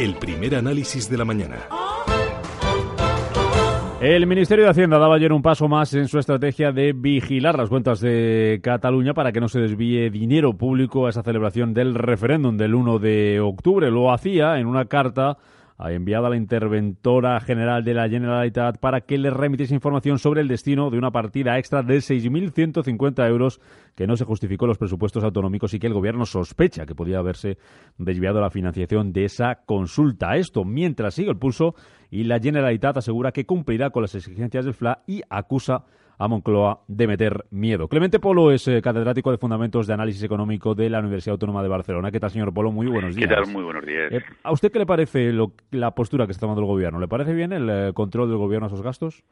El primer análisis de la mañana. El Ministerio de Hacienda daba ayer un paso más en su estrategia de vigilar las cuentas de Cataluña para que no se desvíe dinero público a esa celebración del referéndum del 1 de octubre. Lo hacía en una carta ha enviado a la interventora general de la Generalitat para que le remitiese información sobre el destino de una partida extra de 6.150 euros que no se justificó en los presupuestos autonómicos y que el gobierno sospecha que podía haberse desviado la financiación de esa consulta. Esto mientras sigue el pulso y la Generalitat asegura que cumplirá con las exigencias del FLA y acusa a Moncloa de meter miedo. Clemente Polo es eh, catedrático de Fundamentos de Análisis Económico de la Universidad Autónoma de Barcelona. ¿Qué tal, señor Polo? Muy buenos días. ¿Qué tal? Muy buenos días. Eh, ¿A usted qué le parece la postura que está tomando el Gobierno? ¿Le parece bien el eh, control del Gobierno a esos gastos?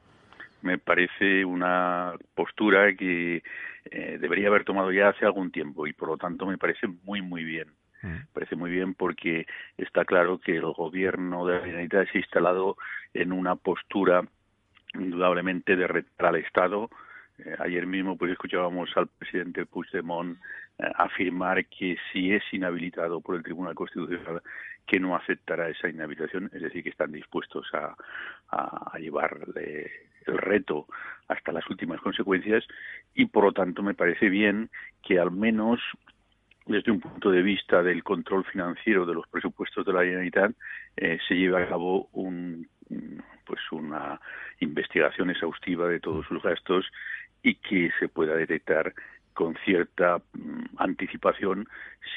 Me parece una postura que debería haber tomado ya hace algún tiempo y, por lo tanto, me parece muy, muy bien. Me mm. parece muy bien porque está claro que el gobierno de la Generalitat se ha instalado en una postura indudablemente de retar al Estado. Eh, ayer mismo pues escuchábamos al presidente Puigdemont eh, afirmar que si es inhabilitado por el Tribunal Constitucional que no aceptará esa inhabilitación, es decir, que están dispuestos a, a, llevar el reto hasta las últimas consecuencias y por lo tanto me parece bien que al menos desde un punto de vista del control financiero de los presupuestos de la Generalitat eh, se lleve a cabo un, pues una investigación exhaustiva de todos sus gastos y que se pueda detectar con cierta mm, anticipación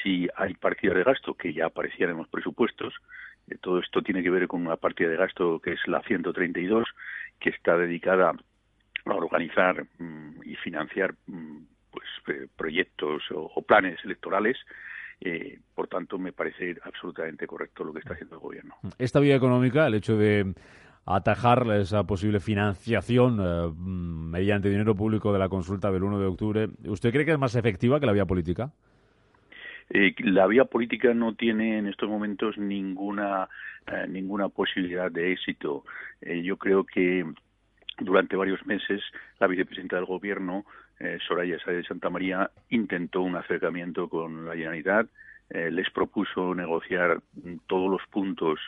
si hay partidas de gasto que ya aparecían en los presupuestos. Eh, todo esto tiene que ver con una partida de gasto que es la 132, que está dedicada a organizar mm, y financiar mm, pues eh, proyectos o, planes electorales eh, por tanto, me parece absolutamente correcto lo que está haciendo el gobierno. Esta vía económica, el hecho de atajar esa posible financiación eh, mediante dinero público de la consulta del 1 de octubre. ¿Usted cree que es más efectiva que la vía política? Eh, la vía política no tiene en estos momentos ninguna eh, ninguna posibilidad de éxito. yo creo que durante varios meses la vicepresidenta del gobierno, Soraya Sáez de Santa María, intentó un acercamiento con la Generalitat, les propuso negociar todos los puntos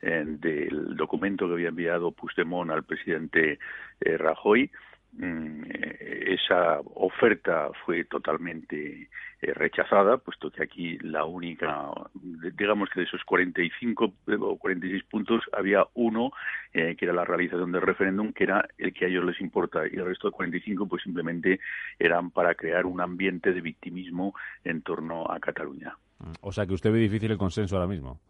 del documento que había enviado Puigdemont al presidente eh, Rajoy. Mm, eh, esa oferta fue totalmente eh, rechazada, puesto que aquí la única, digamos que de esos 45 o 46 puntos había uno que era la realización del referéndum, que era el que a ellos les importa, y el resto de 45 pues simplemente eran para crear un ambiente de victimismo en torno a Cataluña. O sea que usted ve difícil el consenso ahora mismo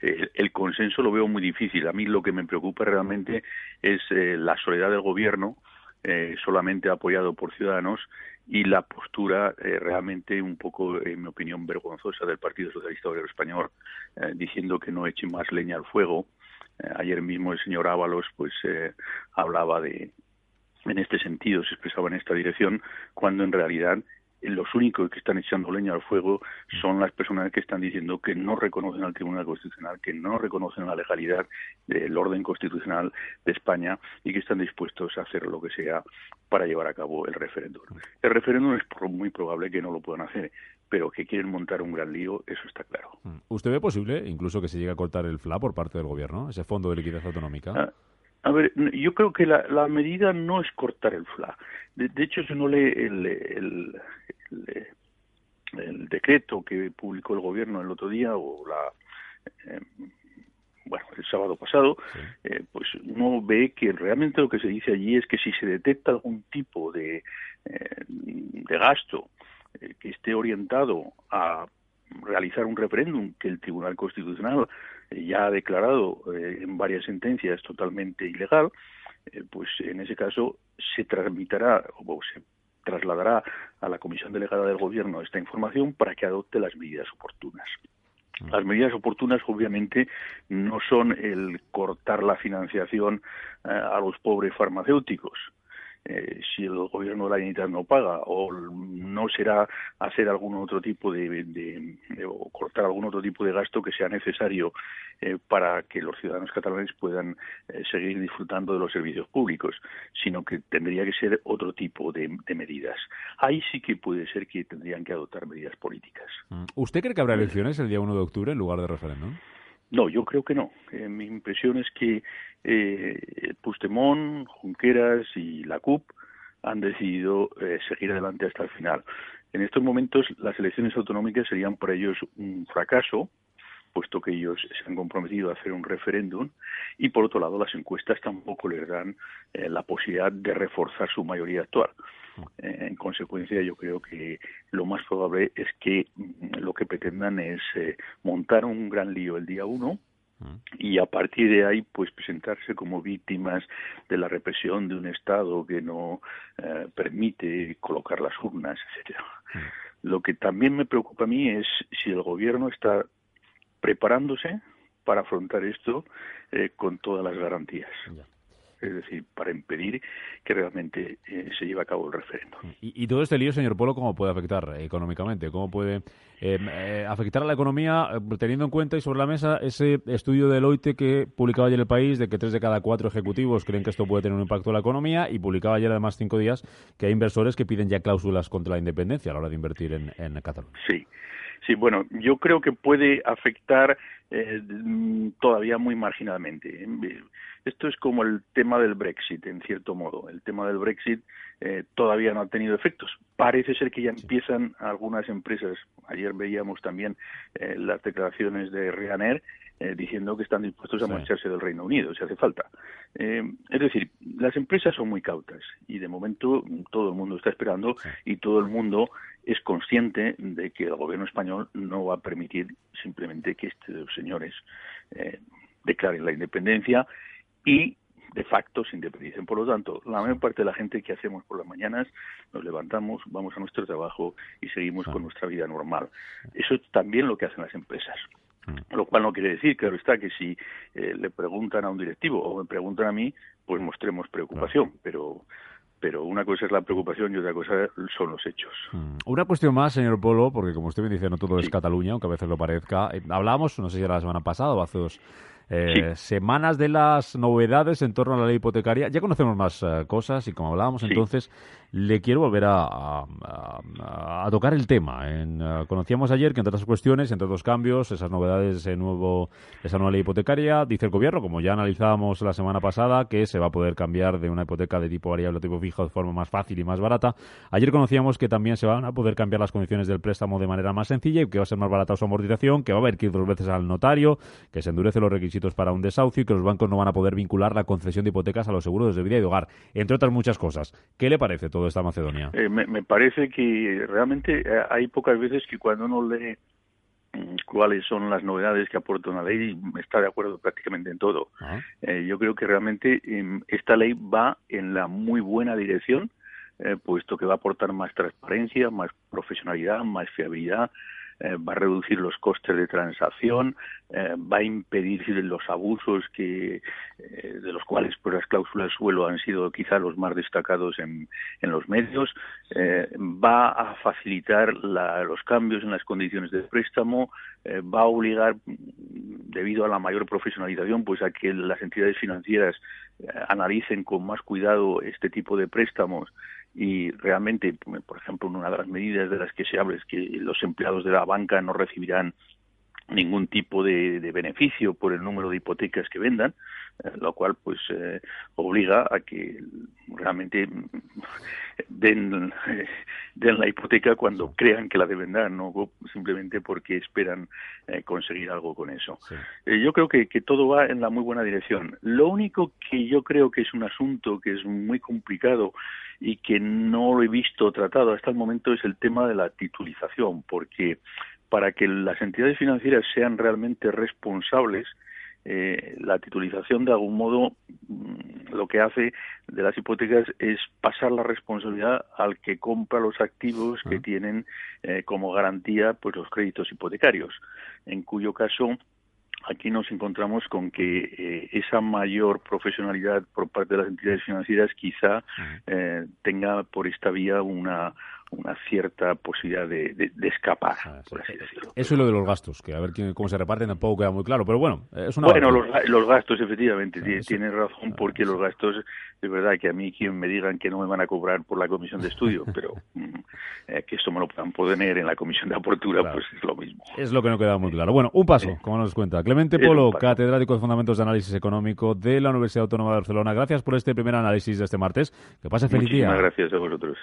el, consenso lo veo muy difícil. A mí lo que me preocupa realmente es eh, la soledad del gobierno, eh, solamente apoyado por ciudadanos, y la postura eh, realmente un poco, en mi opinión, vergonzosa del Partido Socialista Obrero Español, diciendo que no eche más leña al fuego. ayer mismo el señor Ábalos pues hablaba de en este sentido, se expresaba en esta dirección, cuando en realidad los únicos que están echando leña al fuego son las personas que están diciendo que no reconocen al Tribunal Constitucional, que no reconocen la legalidad del orden constitucional de España y que están dispuestos a hacer lo que sea para llevar a cabo el referéndum. El referéndum es muy probable que no lo puedan hacer, pero que quieren montar un gran lío, eso está claro. Mm. ¿Usted ve posible incluso que se llegue a cortar el FLA por parte del Gobierno, ese fondo de liquidez autonómica? Ah, a ver, yo creo que la, medida no es cortar el FLA. De, hecho, si uno lee el, el, el, decreto que publicó el gobierno el otro día o la eh, bueno el sábado pasado eh, pues uno ve que realmente lo que se dice allí es que si se detecta algún tipo de, eh, de gasto que esté orientado a realizar un referéndum que el Tribunal Constitucional ya ha declarado en varias sentencias totalmente ilegal, pues en ese caso se tramitará o se trasladará a la Comisión Delegada del Gobierno esta información para que adopte las medidas oportunas. Las medidas oportunas, obviamente, no son el cortar la financiación eh, a los pobres farmacéuticos, eh, si el gobierno de la Unidad no paga o no será hacer algún otro tipo de, o cortar algún otro tipo de gasto que sea necesario eh, para que los ciudadanos catalanes puedan eh, seguir disfrutando de los servicios públicos, sino que tendría que ser otro tipo de, medidas. Ahí sí que puede ser que tendrían que adoptar medidas políticas. Mm. ¿Usted cree que habrá elecciones el día 1 de octubre en lugar de referéndum? Yo creo que no. Eh, mi impresión es que eh, Pustemón, Junqueras y la CUP han decidido eh, seguir adelante hasta el final. En estos momentos las elecciones autonómicas serían para ellos un fracaso, puesto que ellos se han comprometido a hacer un referéndum y por otro lado las encuestas tampoco les dan eh, la posibilidad de reforzar su mayoría actual. Eh, en consecuencia, yo creo que lo más probable es que mm, lo que pretendan es eh, montar un gran lío el día uno y a partir de ahí pues presentarse como víctimas de la represión de un estado que no eh, permite colocar las urnas etcétera. Lo que también me preocupa a mí es si el gobierno está preparándose para afrontar esto con todas las garantías es decir, para impedir que realmente eh, se lleve a cabo el referéndum. ¿Y, todo este lío, señor Polo, cómo puede afectar económicamente? ¿Cómo puede em, eh, afectar a la economía eh, teniendo en cuenta y sobre la mesa ese estudio de Deloitte que publicaba ayer el país de que tres de cada cuatro ejecutivos creen que esto puede tener un impacto en la economía y publicaba ayer además cinco días que hay inversores que piden ya cláusulas contra la independencia a la hora de invertir en, en Cataluña? Sí. Sí, bueno, yo creo que puede afectar eh, todavía muy marginalmente. Esto es como el tema del Brexit, en cierto modo. El tema del Brexit eh, todavía no ha tenido efectos. Parece ser que ya empiezan algunas empresas. Ayer veíamos también eh, las declaraciones de Ryanair eh, diciendo que están dispuestos a marcharse del Reino Unido si hace falta. Eh, es decir, las empresas son muy cautas y de momento todo el mundo está esperando y todo el mundo es consciente de que el gobierno español no va a permitir simplemente que estos señores eh, declaren la independencia y de facto se independicen. Por lo tanto, la mayor parte de la gente que hacemos por las mañanas nos levantamos, vamos a nuestro trabajo y seguimos con nuestra vida normal. Eso es también lo que hacen las empresas. Mm. Lo cual no quiere decir, claro está, que si eh, le preguntan a un directivo o me preguntan a mí, pues mostremos preocupación, pero pero una cosa es la preocupación y otra cosa son los hechos. Mm. Una cuestión más, señor Polo, porque como usted me dice, no todo es Cataluña, aunque a veces lo parezca. Eh, hablábamos, no sé si era la semana pasada o hace dos eh, semanas de las novedades en torno a la ley hipotecaria. Ya conocemos más eh, cosas y como hablábamos entonces, le quiero volver a, tocar el tema. Eh, conocíamos ayer que entre otras cuestiones, entre otros cambios, esas novedades, ese nuevo, esa nueva ley hipotecaria, dice el gobierno, como ya analizábamos la semana pasada, que se va a poder cambiar de una hipoteca de tipo variable a tipo fijo de forma más fácil y más barata. Ayer conocíamos que también se van a poder cambiar las condiciones del préstamo de manera más sencilla y que va a ser más barata su amortización, que va a haber que ir dos veces al notario, que se endurecen los requisitos para un desahucio y que los bancos no van a poder vincular la concesión de hipotecas a los seguros de vida y hogar, entre otras muchas cosas. ¿Qué le parece todo esta Macedonia? Eh, me, parece que realmente eh, hay pocas veces que cuando uno lee mm, cuáles son las novedades que aporta una ley, está de acuerdo prácticamente en todo. Ah. Eh, yo creo que realmente em, esta ley va en la muy buena dirección, puesto que va a aportar más transparencia, más profesionalidad, más fiabilidad, eh, va a reducir los costes de transacción, eh, va a impedir los abusos que eh, de los cuales pues las cláusulas suelo han sido quizá los más destacados en, en los medios, va a facilitar los cambios en las condiciones de préstamo, va a obligar debido a la mayor profesionalización pues a que las entidades financieras analicen con más cuidado este tipo de préstamos y realmente, por ejemplo, una de las medidas de las que se habla es que los empleados de la banca no recibirán ningún tipo de, beneficio por el número de hipotecas que vendan, eh, lo cual pues eh, obliga a que realmente den, den la hipoteca cuando crean que la deben dar, no simplemente porque esperan eh, conseguir algo con eso. yo creo que, que todo va en la muy buena dirección. Lo único que yo creo que es un asunto que es muy complicado y que no lo he visto tratado hasta el momento es el tema de la titulización, porque para que las entidades financieras sean realmente responsables, eh, la titulización de algún modo mm, lo que hace de las hipotecas es pasar la responsabilidad al que compra los activos que tienen eh, como garantía pues los créditos hipotecarios, en cuyo caso aquí nos encontramos con que eh, esa mayor profesionalidad por parte de las entidades financieras quizá eh, tenga por esta vía una una cierta posibilidad de, de, escapar, ah, por así decirlo. Eso y lo de los gastos, que a ver cómo se reparten tampoco queda muy claro, pero bueno, es una... Bueno, los, gastos, efectivamente, ah, tienes razón, porque los gastos, es verdad que a mí quien me digan que no me van a cobrar por la comisión de estudio, pero mm, eh, que esto me lo puedan poner en la comisión de apertura, pues es lo mismo. Es lo que no queda muy claro. Bueno, un paso, como nos cuenta. Clemente Polo, catedrático de Fundamentos de Análisis Económico de la Universidad Autónoma de Barcelona. Gracias por este primer análisis de este martes. Que pase feliz Muchísimas gracias a vosotros.